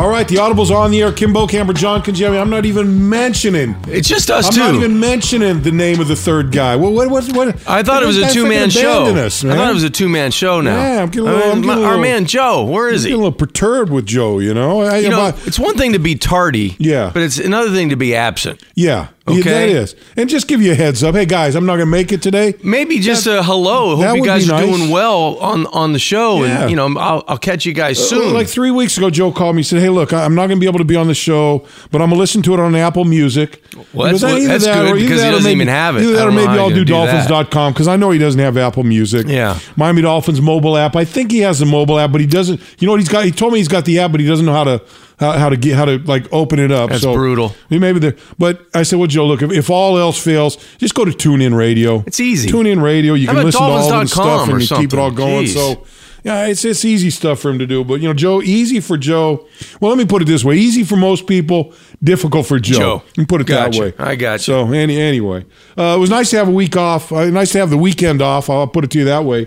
All right, the audibles are on the air. Kim Bokamper, John Congemi. I'm not even mentioning. It's just us I'm two. not even mentioning the name of the third guy. What? What? What? what I thought it was a two man show. Us, I thought it was a two man show now. Yeah, I'm getting a I little- mean, I'm getting a my- our little- man Joe, where is Getting a he? little perturbed with Joe. You know. I, You know, about- it's one thing to be tardy. Yeah. But it's another thing to be absent. yeah. Yeah, Okay. that is. And just give you a heads up. Hey guys, I'm not going to make it today. Maybe just a hello. Hope you guys be are doing well on on the show, Yeah. and you know I'll, I'll catch you guys uh, soon. Like three weeks ago, Joe called me. and said, "Hey, look, I'm not going to be able to be on the show, but I'm going to listen to it on Apple Music." Well, that's- "Either that's that good because he that doesn't maybe- even have it. Either that, or maybe I'll do. Dolphins.com because I know he doesn't have Apple Music. Yeah. Miami Dolphins mobile app. I think he has the mobile app, but he doesn't. You know what he's got? He told me he's got the app, but he doesn't know how to how, how to get how to like open it up. That's so brutal. Maybe there. But I said, well, Joe, look, if, if all else fails, just go to TuneIn Radio. It's easy. TuneIn Radio. You How can listen to all the stuff and you keep it all going. Jeez. So. Yeah, it's it's easy stuff for him to do, but you know, Joe, easy for Joe. Well, let me put it this way: easy for most people, difficult for Joe. Joe. You can put it Gotcha. that way. I got you. So any, anyway, uh, it was nice to have a week off. Uh, nice to have the weekend off. I'll put it to you that way. You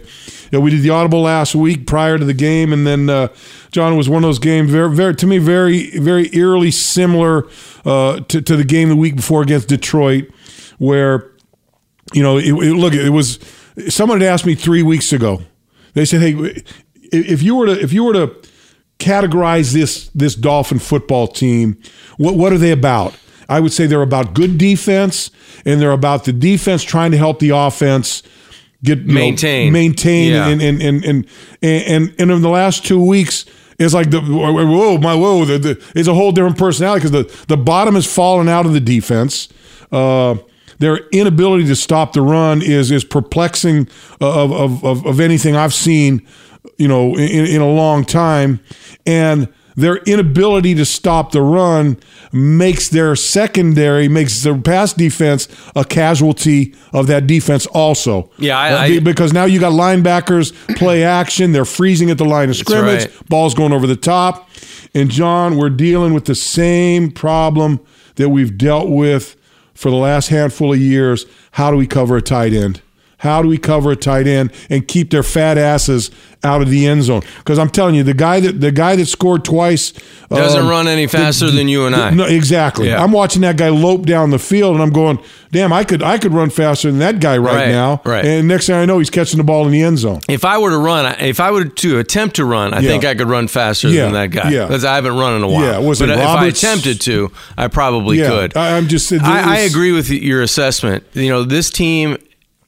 know, we did the audible last week prior to the game, and then uh, John was one of those games. Very, very to me, very, very eerily similar uh, to to the game the week before against Detroit, where you know, it, it, look, it was someone had asked me three weeks ago. They said, "Hey, if you were to if you were to categorize this this Dolphin football team, what what are they about?" I would say they're about good defense, and they're about the defense trying to help the offense get you know, Maintain. maintain, Yeah. and, and, and and and and in the last two weeks. It's like the whoa, my whoa! The, the, it's a whole different personality because the, the bottom has fallen out of the defense. Uh, their inability to stop the run is is perplexing of of, of, of anything I've seen, you know, in, in a long time, and their inability to stop the run makes their secondary makes their pass defense a casualty of that defense also. Yeah, I- I- because now you got linebackers play action, they're freezing at the line of scrimmage, right. balls going over the top, and John, we're dealing with the same problem that we've dealt with for the last handful of years. How do we cover a tight end? How do we cover a tight end and keep their fat asses out of the end zone? Because I'm telling you, the guy that the guy that scored twice Doesn't um, run any faster than you and I. No, exactly. Yeah. I'm watching that guy lope down the field, and I'm going, "Damn, I could I could run faster than that guy right, Right, now." right. And next thing I know, he's catching the ball in the end zone. If I were to run, if I were to attempt to run, I Yeah. think I could run faster Yeah, than that guy. yeah. Because I haven't run in a while. Yeah, was but it if I attempted to, I probably could. I- I'm just- I, I agree with your assessment. You know, this team.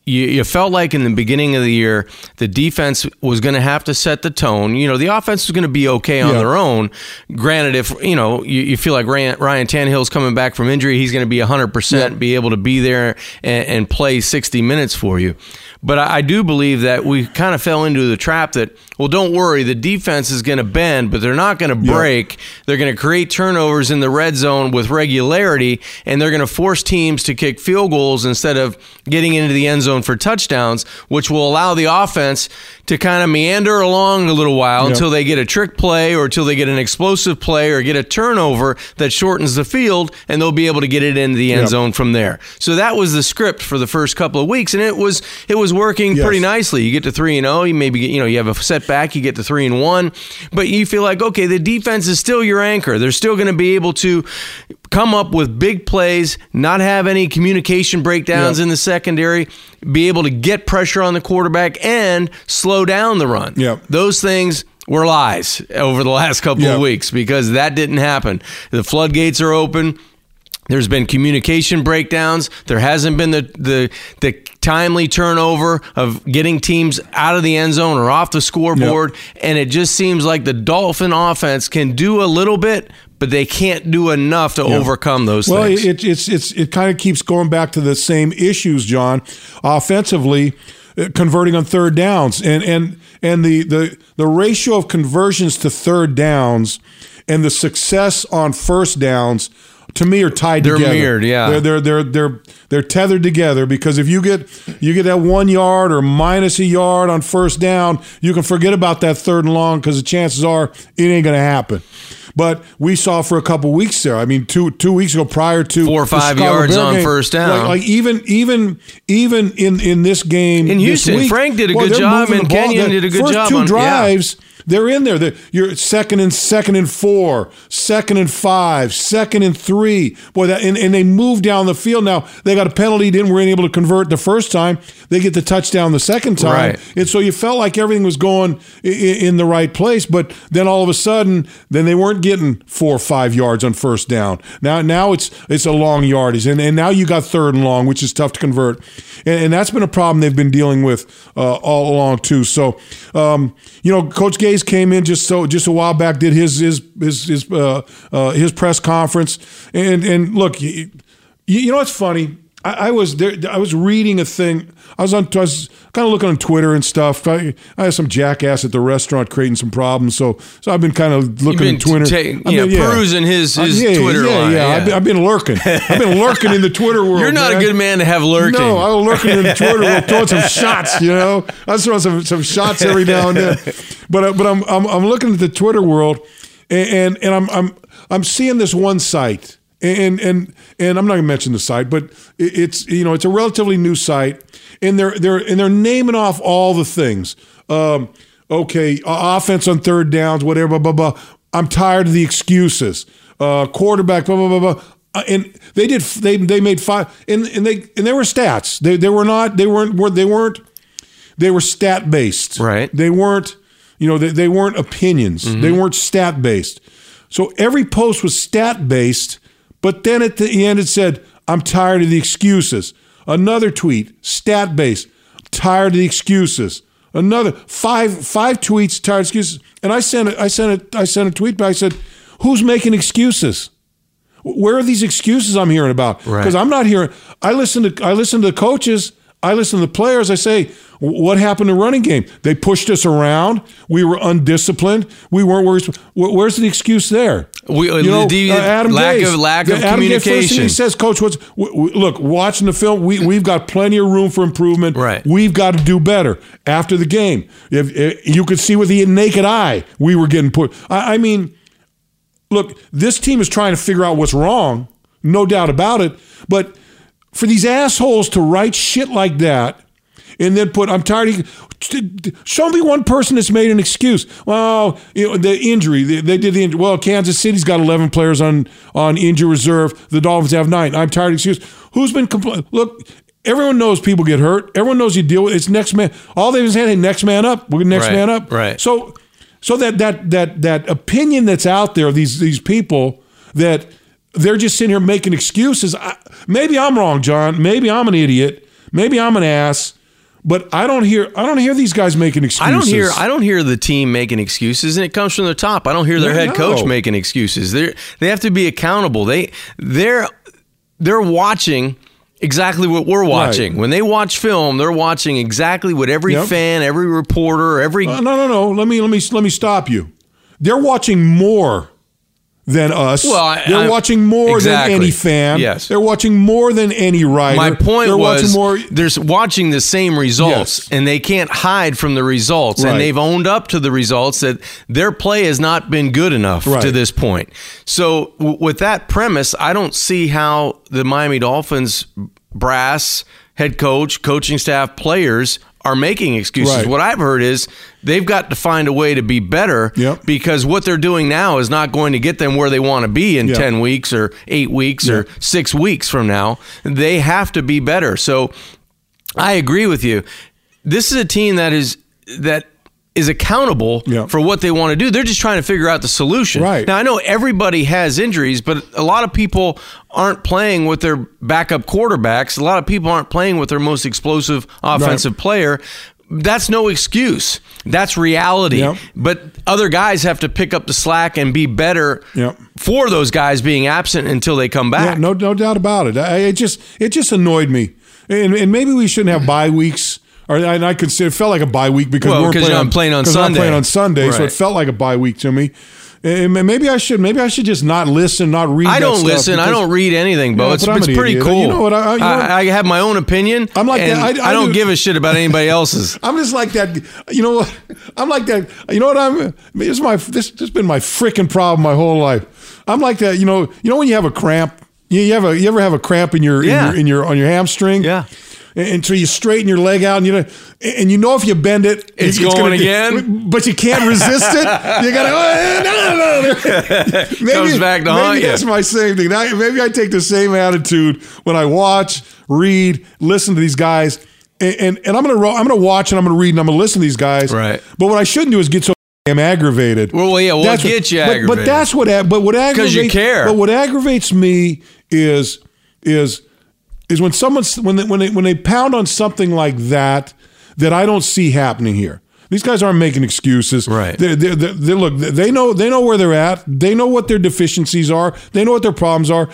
You, you felt like in the beginning of the year, the defense was going to have to set the tone. You know, the offense was going to be okay on Yeah. their own. Granted, if you know you, you feel like Ryan, Ryan Tannehill's coming back from injury, he's going to be 100 percent, be able to be there and, and play 60 minutes for you. But I, I do believe that we kind of fell into the trap that, well, don't worry, the defense is going to bend, but they're not going to break. They're going to create turnovers in the red zone with regularity, and they're going to force teams to kick field goals instead of getting into the end zone for touchdowns, which will allow the offense to kind of meander along a little while until they get a trick play or until they get an explosive play or get a turnover that shortens the field, and they'll be able to get it into the end Yeah. zone from there. So that was the script for the first couple of weeks, and it was it was working Yes. pretty nicely. You get to three and zero, you maybe get you know you have a setback, you get to three and one, but you feel like okay, the defense is still your anchor. They're still going to be able to come up with big plays, not have any communication breakdowns Yeah. in the secondary, be able to get pressure on the quarterback and slow down the run. Yeah. Those things were lies over the last couple Yeah. of weeks because that didn't happen. The floodgates are open. There's been communication breakdowns. There hasn't been the, the the timely turnover of getting teams out of the end zone or off the scoreboard. And it just seems like the Dolphin offense can do a little bit, but they can't do enough to overcome those Well, things. it, it's it's it kind of keeps going back to the same issues, John. Offensively, uh, converting on third downs, and and and the the the ratio of conversions to third downs and the success on first downs. To me, are tied They're together. mirrored, yeah. They're, they're they're they're they're tethered together because if you get you get that one yard or minus a yard on first down, you can forget about that third and long because the chances are it ain't going to happen. But we saw for a couple weeks there. I mean, two two weeks ago, prior to Four or five yards Bear on game, first down. Like, like even even even in in this game In Houston, week, Frank did a well, good job and. Kenyan did a good first job Two on- yeah. They're in there. They're, you're second and second and four, second and five, second and three. Boy, that and, and they move down the field. Now they got a penalty, didn't weren't able to convert the first time. They get the touchdown the second time, Right. and so you felt like everything was going in, in the right place. But then all of a sudden, then they weren't getting four or five yards on first down. Now now it's it's a long yardage, and, and now you got third and long, which is tough to convert, and, and that's been a problem they've been dealing with uh, all along too. So um, you know, Coach Gase came in just so just a while back, did his his his his uh, uh, his press conference, and and look, you, you know what's funny. I, I was there. I was reading a thing. I was on. I was kind of looking on Twitter and stuff. I, I had some jackass at the restaurant creating some problems. So, so I've been kind of looking at Twitter. ta- I've you know, been- perusing his- his yeah, Twitter yeah, line, Yeah, yeah. I've, been, I've been lurking. I've been lurking in the Twitter world. You're not man. a good man to have lurking. No, I was lurking in the Twitter world, throwing some shots. You know, I was throwing some some shots every now and then. But uh, but I'm, I'm I'm looking at the Twitter world, and and, and I'm I'm I'm seeing this one site, and and and I'm not going to mention the site, but it's you know it's a relatively new site, and they're they're and they're naming off all the things. Um, okay, offense on third downs, whatever, blah blah blah. I'm tired of the excuses. Uh, quarterback, blah blah blah blah. Uh, and they did. They they made five, and and they and they were stats. They they were not. They weren't. were- They weren't. They were stat based. Right. They weren't. You know. They, they weren't opinions. They weren't stat based. So every post was stat based, but then at the end it said, "I'm tired of the excuses." Another tweet, stat based. Tired of the excuses. Another five five tweets, tired excuses. And I sent it. I sent it. I sent a tweet back. I said, "Who's making excuses?" Where are these excuses I'm hearing about? Right. Because I'm not hearing. I listen to I listen to the coaches. I listen to the players. I say, what happened to running game? They pushed us around. We were undisciplined. We weren't. Where's, where's the excuse there? We- You know, the- uh, Adam lack Gase. of- lack of Adam first communication. he says, Coach, what's look? Watching the film, we we've got plenty of room for improvement. Right. We've got to do better after the game. If, if you could see with the naked eye, we were getting put. I, I mean, look, this team is trying to figure out what's wrong, no doubt about it. But for these assholes to write shit like that and then put, I'm tired of, show me one person that's made an excuse. Well, you know, the injury, they, they did the injury. Well, Kansas City's got 11 players on, on injury reserve. The Dolphins have nine. I'm tired of excuse. Who's been complaining? Look, everyone knows people get hurt. Everyone knows you deal with it's next man. All they've been saying, hey, next man up. We're next Right, man up. right. So, so that that that that opinion that's out there, these these people that they're just sitting here making excuses. I, maybe I'm wrong, John. Maybe I'm an idiot. Maybe I'm an ass. But I don't hear I don't hear these guys making excuses. I don't hear I don't hear the team making excuses, and it comes from the top. I don't hear their No, head coach no. making excuses. They they have to be accountable. They they're they're watching exactly what we're watching. When they watch film, they're watching exactly what every Yep. fan, every reporter, every Uh, no, no, no. Let me let me let me stop you. They're watching more than us. Well, I- they're I- watching more exactly. than any fan. Yes. They're watching more than any writer. My point they're was watching more. they're watching the same results Yes. and they can't hide from the results. Right. And they've owned up to the results that their play has not been good enough Right. to this point. So, w- with that premise, I don't see how the Miami Dolphins brass, head coach, coaching staff, players are making excuses. Right. What I've heard is they've got to find a way to be better Yep. because what they're doing now is not going to get them where they want to be in Yeah. 10 weeks or 8 weeks or 6 weeks from now. They have to be better. So I agree with you. This is a team that is that is accountable Yeah. for what they want to do. They're just trying to figure out the solution. Right. Now I know everybody has injuries, but a lot of people aren't playing with their backup quarterbacks. A lot of people aren't playing with their most explosive offensive player. That's no excuse. That's reality. Yep. But other guys have to pick up the slack and be better Yep. for those guys being absent until they come Yeah, back. no, no doubt about it. I, it just it just annoyed me, and, and maybe we shouldn't have bye weeks. Or and I consider it felt like a bye week because Well, we weren't playing on, playing on 'cause we're not Sunday. playing on Sunday, so it felt like a bye week to me. Eh, and maybe I should maybe I should just not listen, not read. I don't listen. I don't read anything, Bo. Yeah, it's but it's pretty idiot. cool. You know what, I- you know what? I, I have my own opinion. I'm like that. I- I don't do- give a shit about anybody else's. I'm just like that. You know what? I'm like that. You know what? I'm. This is my. This has been my freaking problem my whole life. I'm like that. You know. You know when you have a cramp. You, you have a. You ever have a cramp in your, Yeah. in your in your on your hamstring? Yeah. So you straighten your leg out, and you know, and you know if you bend it, It's gonna going be- again? but you can't resist it. You gotta oh, no, no, no. Maybe, Comes back to haunt you. that's my same thing. Now, maybe I take the same attitude when I watch, read, listen to these guys, and and, and I'm gonna ro- I'm gonna watch and I'm gonna read and I'm gonna listen to these guys. Right. But what I shouldn't do is get so damn aggravated. Well, well, yeah, what That's gets you but- But, that's what. But what aggravates you care. But what aggravates me is is is when someone's when they, when they when they pound on something like that that I don't see happening here. These guys aren't making excuses. Right. They, they, they, they- look. They know. They know where they're at. They know what their deficiencies are. They know what their problems are.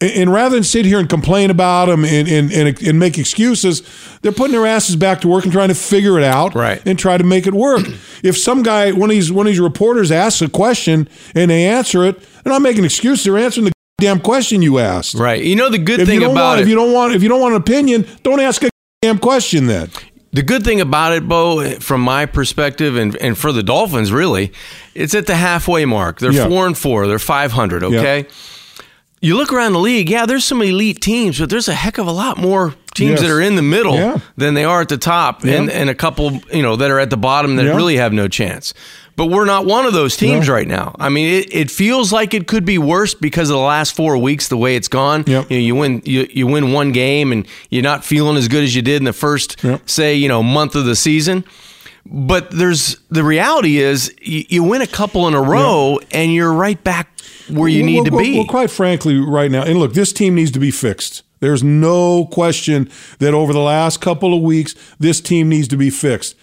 And, and rather than sit here and complain about them and, and, and, and make excuses, they're putting their asses back to work and trying to figure it out Right. and try to make it work. if some guy, one of these one of these reporters asks a question and they answer it, they're not making excuses. They're answering the damn question you asked. Right. You know the good If thing about want, it. if you don't want, if you don't want an opinion, don't ask a damn question then. The good thing about it, Bo, from my perspective, and, and for the Dolphins, really, it's at the halfway mark. They're Yeah. four and four. They're five hundred. Okay. You look around the league. Yeah, there's some elite teams, but there's a heck of a lot more teams Yes. that are in the middle Yeah. than they are at the top, and and a couple, you know, that are at the bottom that Yeah. really have no chance. But we're not one of those teams right now. I mean, it, it feels like it could be worse because of the last four weeks, the way it's gone. Yep. You know, you win you, you win one game and you're not feeling as good as you did in the first, Yep. say, you know, month of the season. But there's the reality is you, you win a couple in a row and you're right back where you Well, need well, to be. Well, quite frankly, right now, and look, this team needs to be fixed. There's no question that over the last couple of weeks, this team needs to be fixed.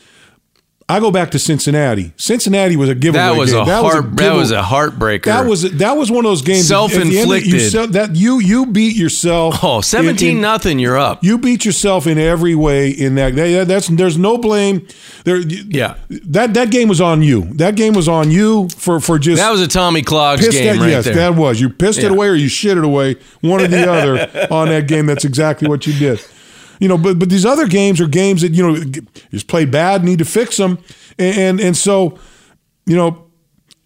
I go back to Cincinnati. Cincinnati was a giveaway. that was game. a heart. that was a heartbreaker. That was that was one of those games. at the end of- Self-inflicted. You, that you you beat yourself. oh 17 in- in- nothing. You're up. You beat yourself in every way in that. that- That's there's no blame. There. Yeah. That that game was on you. That game was on you for for just That was a Tommy Clogs game that, right yes, there. that was. You pissed Yeah. it away or you shit it away, one or the other on that game. That's exactly what you did. You know, but but these other games are games that you know just played bad, need to fix them, and and, and so, you know.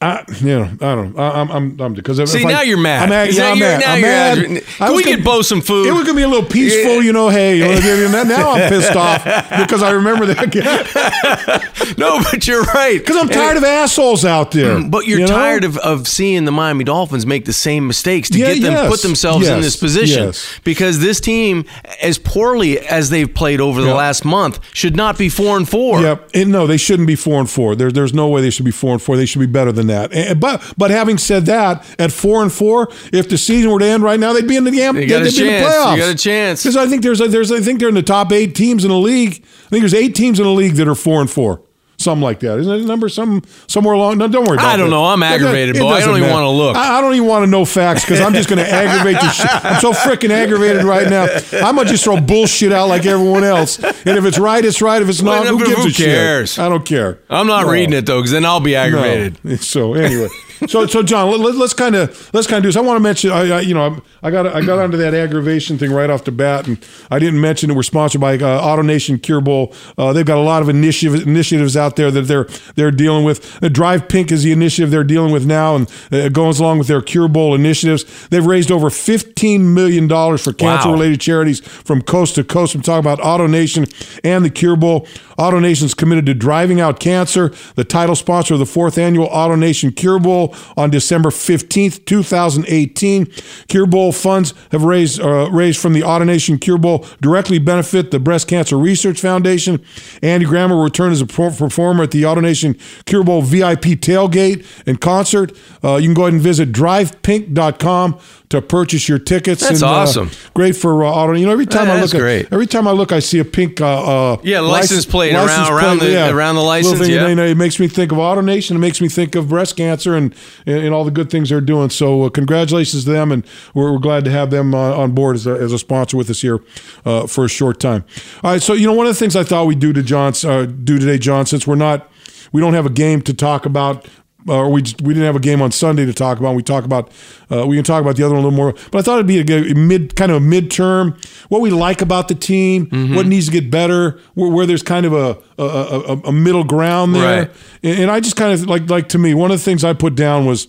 I, you know, I don't know. I, I'm, I'm, I'm, because if See, I- now you're mad. I'm mad. Yeah, I'm mad. now I'm mad. I Can was we get Bo some food? It was gonna be a little peaceful, you know. Hey, you know, now I'm pissed off because I remember that game. no, but you're right. Because I'm tired of assholes out there. But you're you know? tired of, of seeing the Miami Dolphins make the same mistakes to Yeah, get them yes, put themselves in this position. yes. Because this team, as poorly as they've played over the Yeah. last month, should not be four and four. Yep. And no, they shouldn't be four and four. There's there's no way they should be four and four. They should be better than that. And, eh, eh, but but having said that, at four and four, if the season were to end right now, they'd be in the game. You got a they'd be in the playoffs. You got a chance. Because I think there's there's I think they're in the top eight teams in the league. I think there's eight teams in the league that are four and four. Something like that. Isn't it a number some somewhere along? No, don't worry about it. I don't that. know. I'm aggravated, boy. I don't even matter. wanna look. I, I don't even want to know facts because I'm just going to aggravate the shit. I'm so freaking aggravated right now. I'm going to just throw bullshit out like everyone else. And if it's right, it's right. If it's not, Well, who gives who a shit? I don't care. I'm not No. reading it though, because then I'll be aggravated. No. So anyway, so so John, let, us kind of let's kind of do this. I want to mention, I, I you know, I got I got onto that aggravation thing right off the bat, and I didn't mention that we're sponsored by uh, AutoNation Cure Bowl. Uh, they've got a lot of initiative initiatives out there that they're they're dealing with. Uh, Drive Pink is the initiative they're dealing with now, and uh, it goes along with their Cure Bowl initiatives. They've raised over fifteen million dollars for cancer related charities from coast to coast. I'm talking about AutoNation and the Cure Bowl. AutoNation's committed to driving out cancer. The title sponsor of the fourth annual AutoNation Cure Bowl on December 15th, 2018. Cure Bowl funds have raised uh, raised from the AutoNation Cure Bowl directly benefit the Breast Cancer Research Foundation. Andy Grammer will return as a per- performer at the AutoNation Cure Bowl VIP tailgate and concert. Uh, you can go ahead and visit drivepink.com to purchase your tickets. That's And, uh, awesome. great for uh, auto. You know, every time Yeah, I look, at, every time I look, I see a pink. Uh, uh, Yeah, license plate around- license around the- around the license, thing, yeah. and, it makes me think of AutoNation. It makes me think of breast cancer and and, and all the good things they're doing. So uh, congratulations to them, and we're, we're glad to have them uh, on board as a, as a sponsor with us here uh, for a short time. All right, so you know one of the things I thought we'd do to John uh, do today, John, since we're not we don't have a game to talk about uh, or we just, we didn't have a game on Sunday to talk about. We talk about uh, we can talk about the other one a little more, but I thought it'd be a, good mid kind of a midterm. What we like about the team, Mm-hmm. what needs to get better, where, where there's kind of a a, a, a middle ground there. Right. And, and I just kind of like like to me, one of the things I put down was,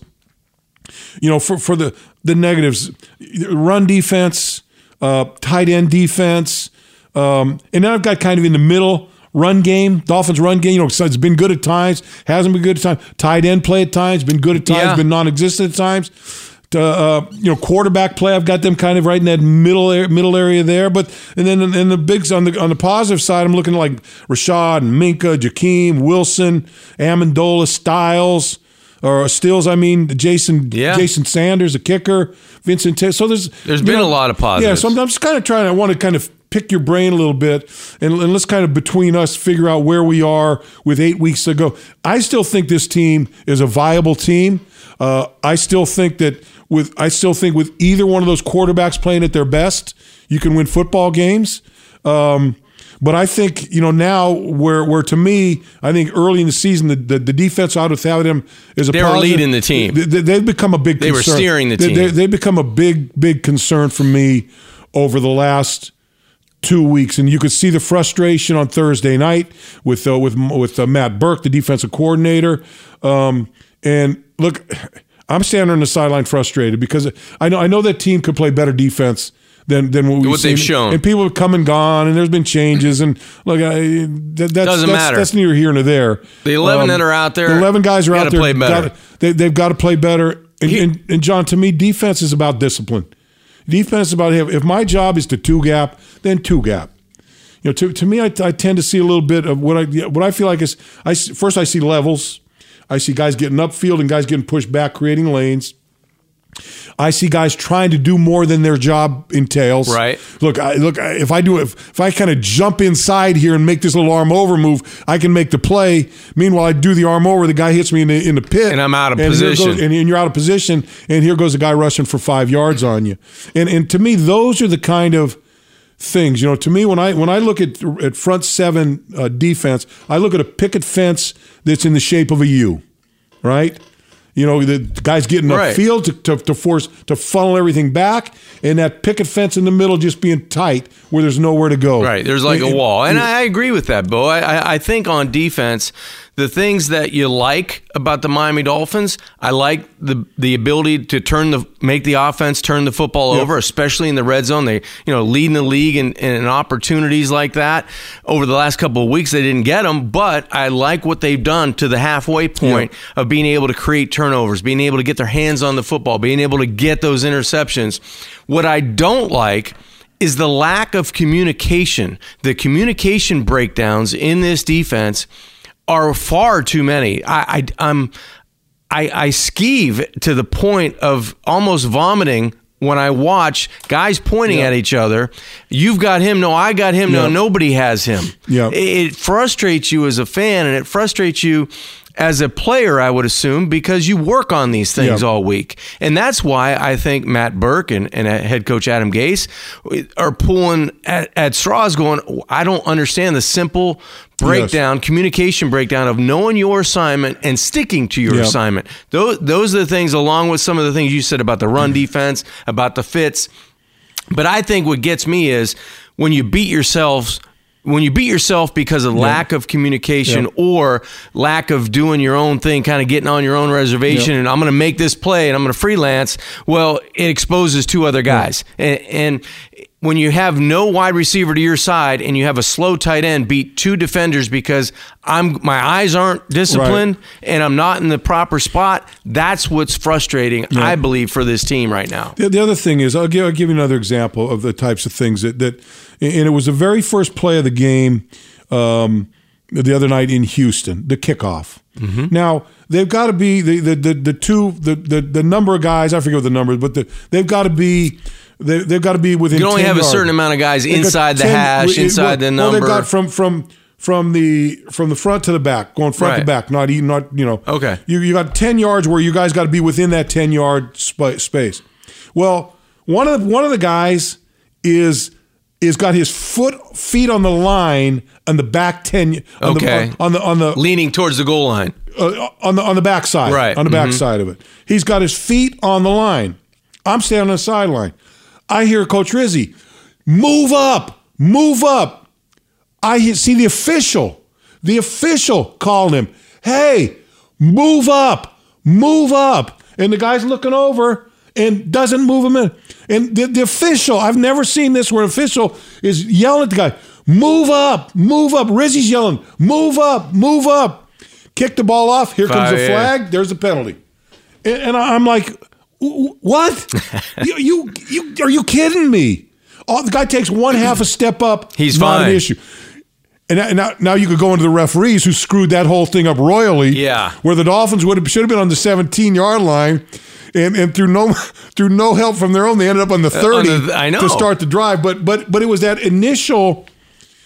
you know, for for the the negatives, run defense, uh, tight end defense. Um, and then I've got kind of in the middle run game, Dolphins run game. You know, it's been good at times, hasn't been good at times. Tight end play at times, been good at times, Yeah. been non-existent at times. To, uh, you know, quarterback play, I've got them kind of right in that middle area, middle area there. But and then in the bigs on the on the positive side, I'm looking like Reshad, and Minkah, Jakeem, Wilson, Amendola, Styles. Or Stills, I mean Jason, Yeah. Jason Sanders, a kicker, Vincent. T- so there's There's been a lot of positive. Yeah, so I'm, I'm just kind of trying. I want to kind of pick your brain a little bit, and, and let's kind of between us figure out where we are with eight weeks to go. I still think this team is a viable team. Uh, I still think that with I still think with either one of those quarterbacks playing at their best, you can win football games. Um, but I think you know now where where to me I think early in the season the, the, the defense out without him is a They were leading the team. They, they, have become a big. They were steering the team. They, they become a big big concern for me over the last two weeks, and you could see the frustration on Thursday night with uh, with with uh, Matt Burke, the defensive coordinator. Um, and look, I'm standing on the sideline frustrated because I know I know that team could play better defense. Than, than what, we've What they've seen. shown. and people have come and gone, and there's been changes, and look, I, that, that's, Doesn't that's, matter. That's neither here nor there. The 11 that are out there the 11 guys are out there. play better. gotta- they, they've got to play better. And, He- and, and John, to me, defense is about discipline. Defense about if, if my job is to two gap, then two gap. You know, to, to me, I, I tend to see a little bit of what I what I feel like is I first I see levels, I see guys getting upfield and guys getting pushed back, creating lanes. I see guys trying to do more than their job entails. Right. Look, I, look. If I do if, if I kind of jump inside here and make this little arm over move, I can make the play. Meanwhile, I do the arm over. The guy hits me in the in the pit, And I'm out of here position. goes- and, and you're out of position. And here goes a guy rushing for five yards on you. And and to me, those are the kind of things. You know, to me, when I when I look at at front seven uh, defense, I look at a picket fence that's in the shape of a U, right? You know, the guy's getting Right. upfield to, to, to force to funnel everything back, and that picket fence in the middle just being tight where there's nowhere to go. Right. There's like a wall. And I agree with that, Bo. I, I think on defense, the things that you like about the Miami Dolphins, I like the the ability to turn the make the offense turn the football over, especially in the red zone. They you know leading the league in, in opportunities like that. Over the last couple of weeks, they didn't get them, but I like what they've done to the halfway point of being able to create turnovers, being able to get their hands on the football, being able to get those interceptions. What I don't like is the lack of communication. The communication breakdowns in this defense are far too many. I, I I'm I, I skeeve to the point of almost vomiting when I watch guys pointing Yeah. at each other. You've got him. No, I got him. No, nobody has him. Yeah. It, it frustrates you as a fan and it frustrates you as a player, I would assume, because you work on these things Yeah. all week. And that's why I think Matt Burke and, and uh, head coach Adam Gase are pulling at, at straws going, I don't understand the simple breakdown, communication breakdown of knowing your assignment and sticking to your Yeah. assignment. Those, those are the things, along with some of the things you said about the run mm-hmm. defense, about the fits. But I think what gets me is when you beat yourselves when you beat yourself because of lack of communication Yeah. or lack of doing your own thing, kind of getting on your own reservation, Yeah. and I'm going to make this play and I'm going to freelance. Well, it exposes two other guys, and, and when you have no wide receiver to your side and you have a slow tight end beat two defenders because I'm my eyes aren't disciplined and I'm not in the proper spot, that's what's frustrating, I believe, for this team right now. The, the other thing is, I'll give, I'll give you another example of the types of things that, that and it was the very first play of the game um, the other night in Houston, the kickoff. Now they've got to be the the, the, the two the, the the number of guys I forget what the numbers, but the, they've got to be they, they've got to be within. You can only 10 have a certain amount of guys They've inside the 10 hash, well, inside the number. well, they've got from from from the from the front to the back, going front to back, not even not you know. Okay. You you got ten yards where you guys got to be within that ten yard sp- space. Well, one of the, one of the guys is is got his foot feet on the line on the back ten. On Okay. The, on the on the leaning towards the goal line. uh, on the on the back side, Right. on the back side of it. He's got his feet on the line. I'm standing on the sideline. I hear Coach Rizzi, move up, move up. I see the official. The official called him. Hey, move up, move up. And the guy's looking over, and doesn't move him in. And the, the official, I've never seen this where an official is yelling at the guy, move up, move up. Rizzi's yelling, move up, move up. Kick the ball off. Here comes a flag. There's a penalty. And, and I'm like, "W- what? you, you, you, are you kidding me? Oh, the guy takes one half a step up. He's not fine. an issue. And now- now, you could go into the referees who screwed that whole thing up royally. Yeah. Where the Dolphins would have should have been on the 17 yard line, and, and through no through no help from their own, they ended up on the 30 Uh, the- I know. to start the drive. But but but it was that initial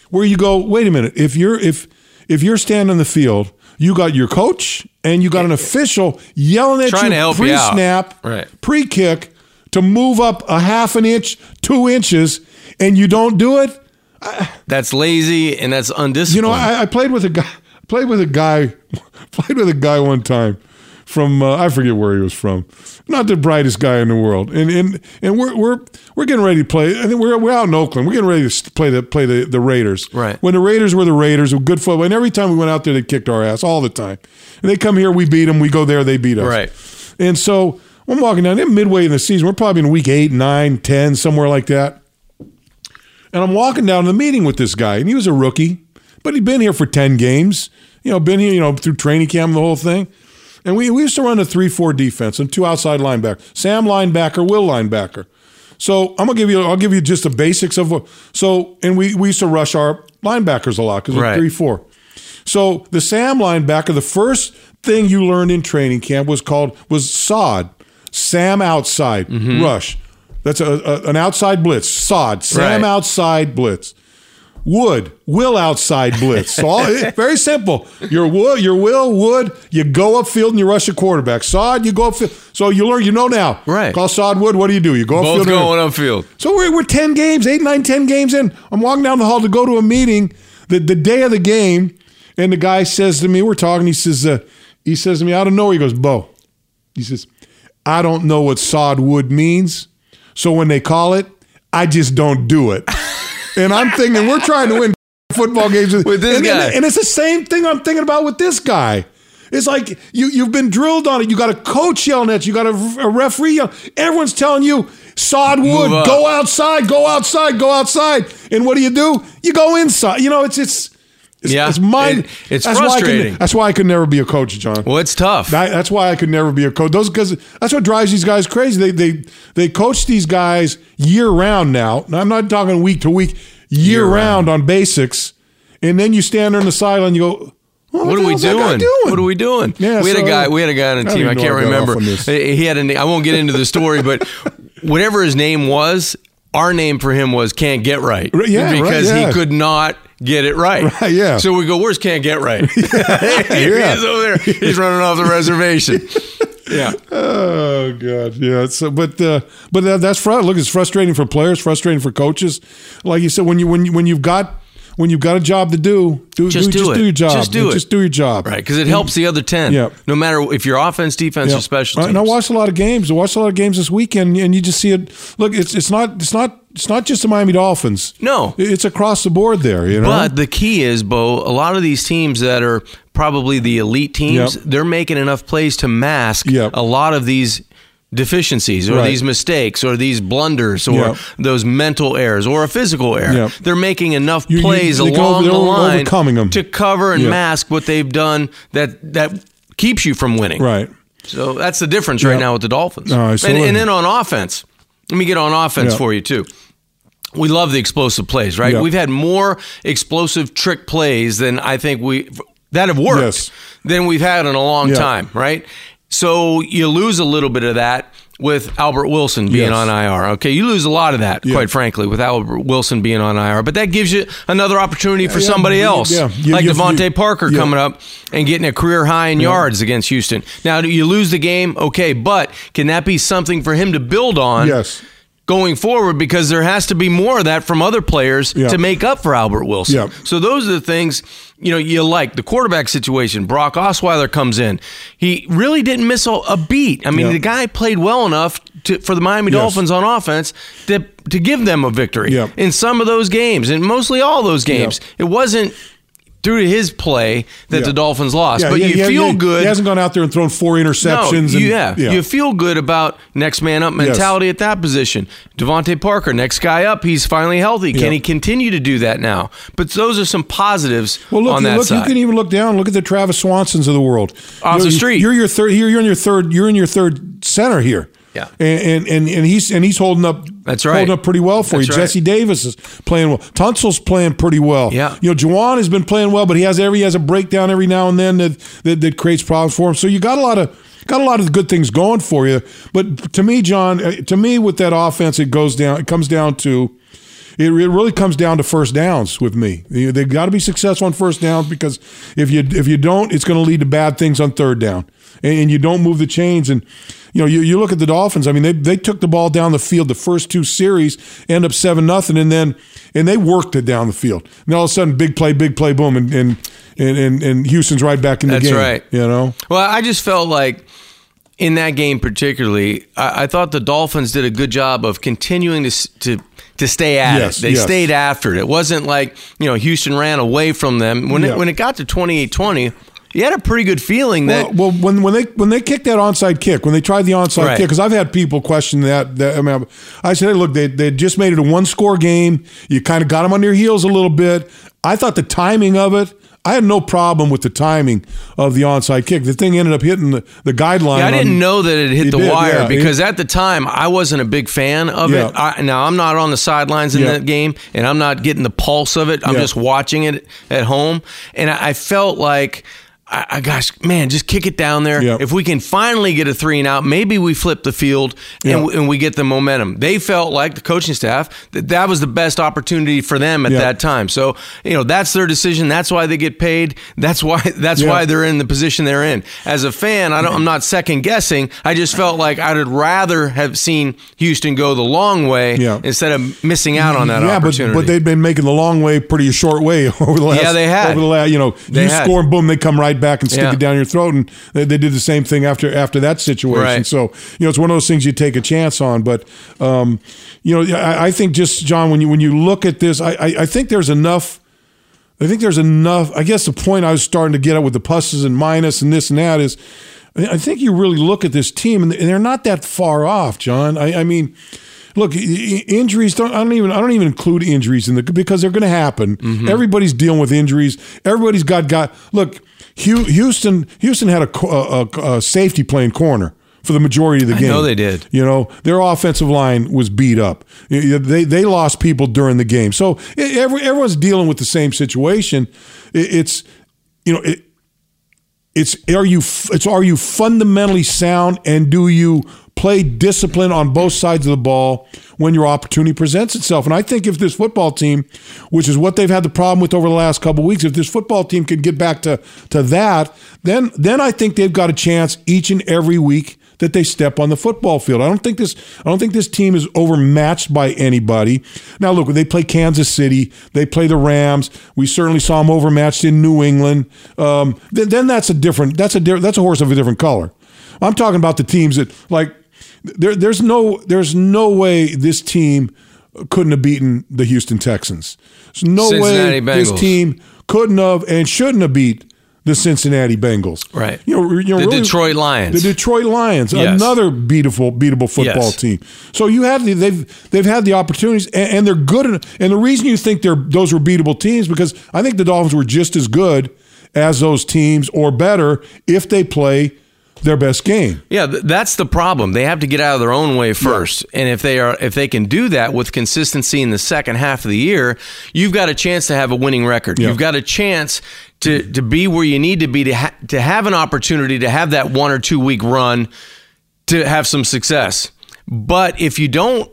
where you go, wait a minute, if you're if if you're standing on the field, you got your coach and you got an official yelling at Trying you to help you out. pre-snap, Right. pre-kick to move up a half an inch, two inches, and you don't do it. That's lazy and that's undisciplined. You know, I, I played with a guy. Played with a guy. Played with a guy one time from uh, I forget where he was from. Not the brightest guy in the world. And and and we're we're we're getting ready to play. I think we're we're out in Oakland. We're getting ready to play the play the, the Raiders. Right. When the Raiders were the Raiders, with good football. And every time we went out there, they kicked our ass all the time. And they come here, we beat them. We go there, they beat us. Right. And so I'm walking down. They're midway in the season. We're probably in week eight, nine, ten, somewhere like that. And I'm walking down to the meeting with this guy, and he was a rookie, but he'd been here for 10 games, you know, been here, you know, through training camp, the whole thing. And we, we used to run a 3 4 defense and two outside linebackers Sam linebacker, Will linebacker. So I'm gonna give you, I'll give you just the basics of what. So, and we, we used to rush our linebackers a lot because we're Right. 3 4. So the Sam linebacker, the first thing you learned in training camp was called was sod, Sam outside Mm-hmm. rush. That's a, a- an outside blitz. Sod, Sam Right. outside blitz. Wood, will outside blitz. So all, very simple. Your will, your will, wood. You go upfield and you rush a quarterback. Sod, you go upfield. So you learn. You know now. Right. Call sod wood. What do you do? You go Both upfield. going upfield. So we're, we're 10 games, 8, 9, 10 games in. I'm walking down the hall to go to a meeting the, the day of the game, and the guy says to me, we're talking, he says, uh, he says to me out of nowhere, he goes, Bo, he says, I don't know what sod wood means. So when they call it, I just don't do it. And I'm thinking, we're trying to win football games With this and, guy. And, and it's the same thing I'm thinking about with this guy. It's like you, you've been drilled on it. You got a coach yelling at you. You got a, a referee yelling. Everyone's telling you, sod wood, go outside, go outside, go outside. And what do you do? You go inside. You know, it's it's it's, Yeah. it's mind. It- it's that's Why frustrating. could, that's why I could never be a coach, John. Well, it's tough. That- that's why I could never be a coach. Those because that's what drives these guys crazy. They they they coach these guys year round now. Now, I'm not talking week to week, year, Year round on basics, and then you stand there on the sideline. And you go, "Well, What the are we guy doing? What are we doing? Yeah, we had so- a guy. We had a guy on the team. I can't I remember. off on this. He had a. I won't get into the story, but whatever his name was, our name for him was "Can't Get Right." Right, yeah, right, because yeah. he could not get it right. Right, yeah. So we go, "Where's Can't Get Right?" Here Yeah. he is over there. He's running off the reservation. Yeah. Oh God, yeah. So, but uh, but that, that's fr- look. It's frustrating for players, frustrating for coaches. Like you said, when you when you, when you've got when you've got a job to do, do Just do just it. do your job. Just do it. Just do your job. Right, because it helps the other ten. Yeah. No matter if you're offense, defense, Yeah. or special I- teams. And I watched a lot of games. I watched a lot of games this weekend, and you just see it. Look, it's it's not it's not it's not just the Miami Dolphins. No. it's across the board there. You know, But the key is, Bo, a lot of these teams that are probably the elite teams, Yep. they're making enough plays to mask Yep. a lot of these deficiencies or Right. these mistakes or these blunders or Yep. those mental errors or a physical error. Yep. They're making enough You- you- plays go- along they're the line overcoming 'em. to cover and Yep. mask what they've done that that keeps you from winning. right. So that's the difference right now with the Dolphins. All right, so and, and then on offense, let me get on offense Yeah. for you too. We love the explosive plays, right? Yeah. We've had more explosive trick plays than I think we that have worked Yes. than we've had in a long Yeah. time, right? So you lose a little bit of that with Albert Wilson being Yes. on IR. Okay, you lose a lot of that, Yeah. quite frankly, with Albert Wilson being on IR. But that gives you another opportunity for Yeah, somebody yeah, else, yeah. You- like you- Parker coming up and getting a career high in yards against Houston. Now, do you lose the game? Okay, but can that be something for him to build on? Yes. Going forward, because there has to be more of that from other players Yeah. to make up for Albert Wilson. Yeah. So those are the things you know you like. The quarterback situation. Brock Osweiler comes in. He really didn't miss a, a beat. I mean, Yeah. the guy played well enough to, for the Miami Yes. Dolphins on offense to to give them a victory in some of those games, and mostly all those games. It wasn't through to his play that Yeah. the Dolphins lost. Yeah, but yeah, you feel good. He hasn't gone out there and thrown four no, interceptions. you, and, yeah, you feel good about next man up mentality at that position. DeVante Parker, next guy up, he's finally healthy. Can he continue to do that now? But those are some positives Well, look, on you, that look you can even look down. Look at the Travis Swansons of the world. Off You're- the street. You're your third. You're, you're in your third. You're in your third center here. Yeah. and and and, he's and he's holding up. That's right. Holding up pretty well for That's you. right. Jesse Davis is playing well. Tunsil's playing pretty well. Yeah. You know, Ja'Wuan has been playing well, but he has every he has a breakdown every now and then that, that that creates problems for him. So you got a lot of got a lot of good things going for you. But to me, John, uh, to me with that offense, it goes down. It comes down to it, it really comes down to first downs with me. They, they got to be successful on first downs because if you if you don't, it's going to lead to bad things on third down, and, and you don't move the chains. And you know, you, you look at the Dolphins. I mean, they they took the ball down the field the first two series, end up seven nothing, and then and they worked it down the field. And all of a sudden, big play, big play, boom, and and and, and, Houston's right back in the That's game. right. You know. Well, I just felt like in that game particularly, I, I thought the Dolphins did a good job of continuing to to to stay at Yes, it. They yes. stayed after it. It wasn't like you know Houston ran away from them when Yeah. it, when it got to 28-20, You had a pretty good feeling that Well, well, when when they when they kicked that onside kick, when they tried the onside Right. kick, because I've had people question that. that I mean, I said, hey, look, they they just made it a one score game. You kind of got them on their heels a little bit. I thought the timing of it. I had no problem with the timing of the onside kick. The thing ended up hitting the, the guideline. Yeah, I didn't on- know that it hit the did, wire yeah. because at the time I wasn't a big fan of Yeah. it. I, now I'm not on the sidelines in that game, and I'm not getting the pulse of it. I'm just watching it at home, and I, I felt like. I, I gosh, man, just kick it down there. Yeah. If we can finally get a three and out, maybe we flip the field and, Yeah. we- and we get the momentum. They felt like the coaching staff that that was the best opportunity for them at Yeah. that time. So you know that's their decision. That's why they get paid. That's why that's why they're in the position they're in. As a fan, I don't, I'm not second guessing. I just felt like I'd rather have seen Houston go the long way instead of missing out on that yeah, but, opportunity. but they've been making the long way pretty short way over the last. Yeah, they had. over the last. You know, They you had. score boom, they come right back and stick Yeah. it down your throat, and they, they did the same thing after after that situation. Right. So you know, it's one of those things you take a chance on. But um, you know, I, I think just John, when you when you look at this, I, I, I think there's enough. I think there's enough. I guess the point I was starting to get at with the pluses and minus and this and that is, I think you really look at this team and they're not that far off, John. I, I mean, look, injuries don't. I don't even. I don't even include injuries in the because they're going to happen. Mm-hmm. Everybody's dealing with injuries. Everybody's got got. Look, Houston. Houston had a, a, a, safety playing corner for the majority of the I game. know they did. You know, their offensive line was beat up. They they lost people during the game. So every, everyone's dealing with the same situation. It's you know it, it's are you it's are you fundamentally sound and do you play discipline on both sides of the ball when your opportunity presents itself and i think if this football team which is what they've had the problem with over the last couple weeks if this football team can get back to to that then then i think they've got a chance each and every week that they step on the football field. I don't think this I don't think this team is overmatched by anybody. Now look, they play Kansas City, they play the Rams. We certainly saw them overmatched in New England. Um, then, then that's a different that's a that's a horse of a different color. I'm talking about the teams that like there, there's no there's no way this team couldn't have beaten the Houston Texans. There's no Cincinnati way this team couldn't have and shouldn't have beat the Cincinnati Bengals. Right. You know, you know The really- Detroit Lions. The Detroit Lions, Yes. another beautiful, beatable football Yes. team. So you have the, they've they've had the opportunities, and, and they're good. And the reason you think they're those were beatable teams because I think the Dolphins were just as good as those teams, or better, if they play their best game. Yeah, th- that's the problem. They have to get out of their own way first, and if they are, if they can do that with consistency in the second half of the year, you've got a chance to have a winning record. Yeah. You've got a chance to to be where you need to be to ha- to have an opportunity to have that one or two week run to have some success. But if you don't.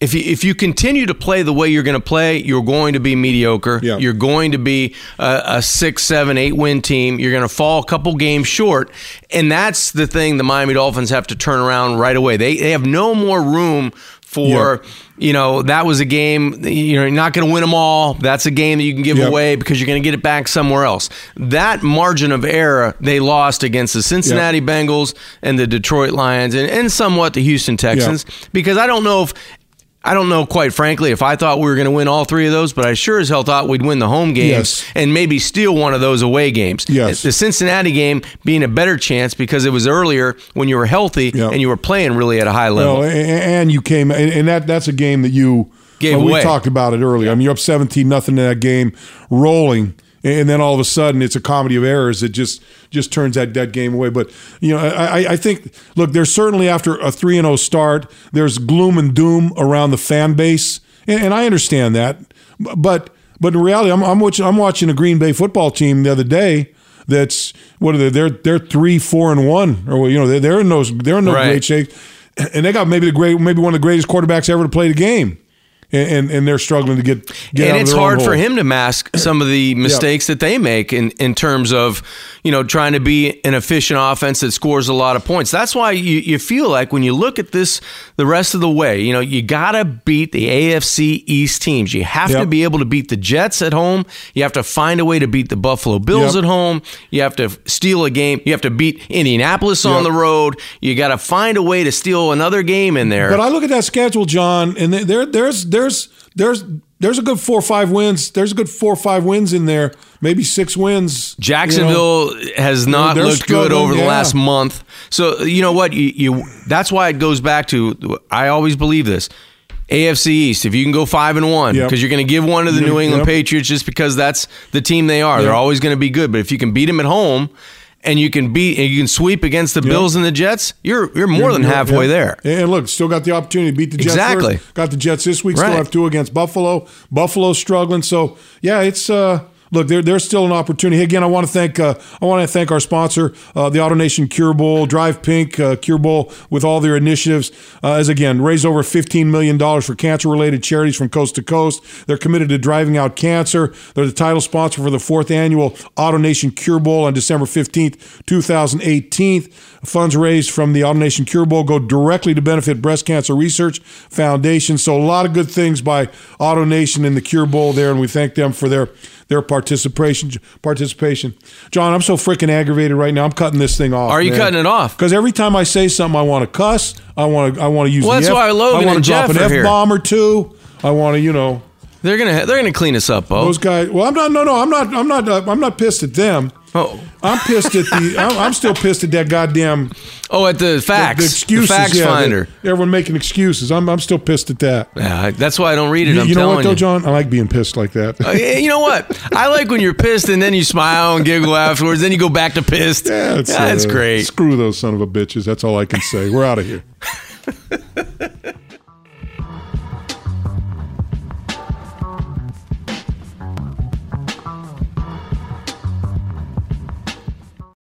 If you, if you continue to play the way you're going to play, you're going to be mediocre. Yeah. You're going to be a, a six, seven, eight win team. You're going to fall a couple games short, and that's the thing the Miami Dolphins have to turn around right away. They they have no more room for you know that was a game you know you're not going to win them all. That's a game that you can give Yep. away because you're going to get it back somewhere else. That margin of error they lost against the Cincinnati Bengals and the Detroit Lions and, and somewhat the Houston Texans because I don't know if I don't know, quite frankly, if I thought we were going to win all three of those, but I sure as hell thought we'd win the home games Yes. and maybe steal one of those away games. Yes. The Cincinnati game being a better chance because it was earlier when you were healthy Yeah. and you were playing really at a high level. No, and you came, and that that's a game that you Gave well, we talked about it earlier. I mean, you're up 17 nothing in that game, rolling, and then all of a sudden it's a comedy of errors that just just turns that that game away. But you know, I, I- think look, there's certainly after a three and zero start, there's gloom and doom around the fan base, and, and I understand that, but but in reality, I'm I'm watching I'm watching a Green Bay football team the other day. That's what are they? They're they're three, four, and one, or you know they're, they're in those they're in no Right. great shape, and they got maybe the great maybe one of the greatest quarterbacks ever to play the game, and and, and they're struggling to get get out and of it's hard for him to mask some of the mistakes that they make in, in terms of you know trying to be an efficient offense that scores a lot of points. That's why you, you feel like when you look at this the rest of the way you know you gotta beat the afc east teams. You have to be able to beat the jets at home. You have to find a way to beat the buffalo bills Yep. at home. You have to steal a game. You have to beat indianapolis on the road. You gotta find a way to steal another game in there. But I look at that schedule, John, and there there's there's there's there's a good four or five wins. There's a good four or five wins in there, maybe six wins. you know. Jacksonville has not They're looked good over the yeah. last month. So you know what? You, you that's why it goes back to I always believe this. AFC East, if you can go five and one, Yep. because you're going to give one to the Yep, New England yep. Patriots just because that's the team they are. They're always going to be good. But if you can beat them at home, and you can beat and you can sweep against the Bills and the Jets, you're you're more than halfway yeah. there. And look, still got the opportunity to beat the Jets. Exactly. first. Got the Jets this week. Right. Still have two against Buffalo. Buffalo's struggling. So yeah, it's uh look, there, there's still an opportunity. Again, I want to thank uh, I want to thank our sponsor, uh, the Auto Nation Cure Bowl, Drive Pink uh, Cure Bowl, with all their initiatives. Uh, as again, raised over 15 million dollars for cancer related charities from coast to coast. They're committed to driving out cancer. They're the title sponsor for the fourth annual Auto Nation Cure Bowl on December 15th, 2018. Funds raised from the Auto Nation Cure Bowl go directly to benefit Breast Cancer Research Foundation. So a lot of good things by Auto Nation in the Cure Bowl there, and we thank them for their their participation. Participation, Participation. John. I'm so freaking aggravated right now. I'm cutting this thing off. Are you cutting it off? Because every time I say something, I want to cuss. I want to. I want to use. Well, that's F- why Logan I want to drop Jeff an F bomb or two. I want to, you know, They're gonna they're gonna clean us up, Bo. those guys. Well, I'm not. No, no. I'm not. I'm not. Uh, I'm not pissed at them. Oh, I'm pissed at the. I'm, I'm still pissed at that goddamn oh, at the facts, the excuses. the facts yeah, finder. the- everyone making excuses. I'm. I'm still pissed at that. Yeah, that's why I don't read it. You, you know what though, you. John? I like being pissed like that. Uh, you know what? I like when you're pissed and then you smile and giggle afterwards. Then you go back to pissed. Yeah, it's, that's uh, great. Screw those son of a bitches. That's all I can say. We're out of here.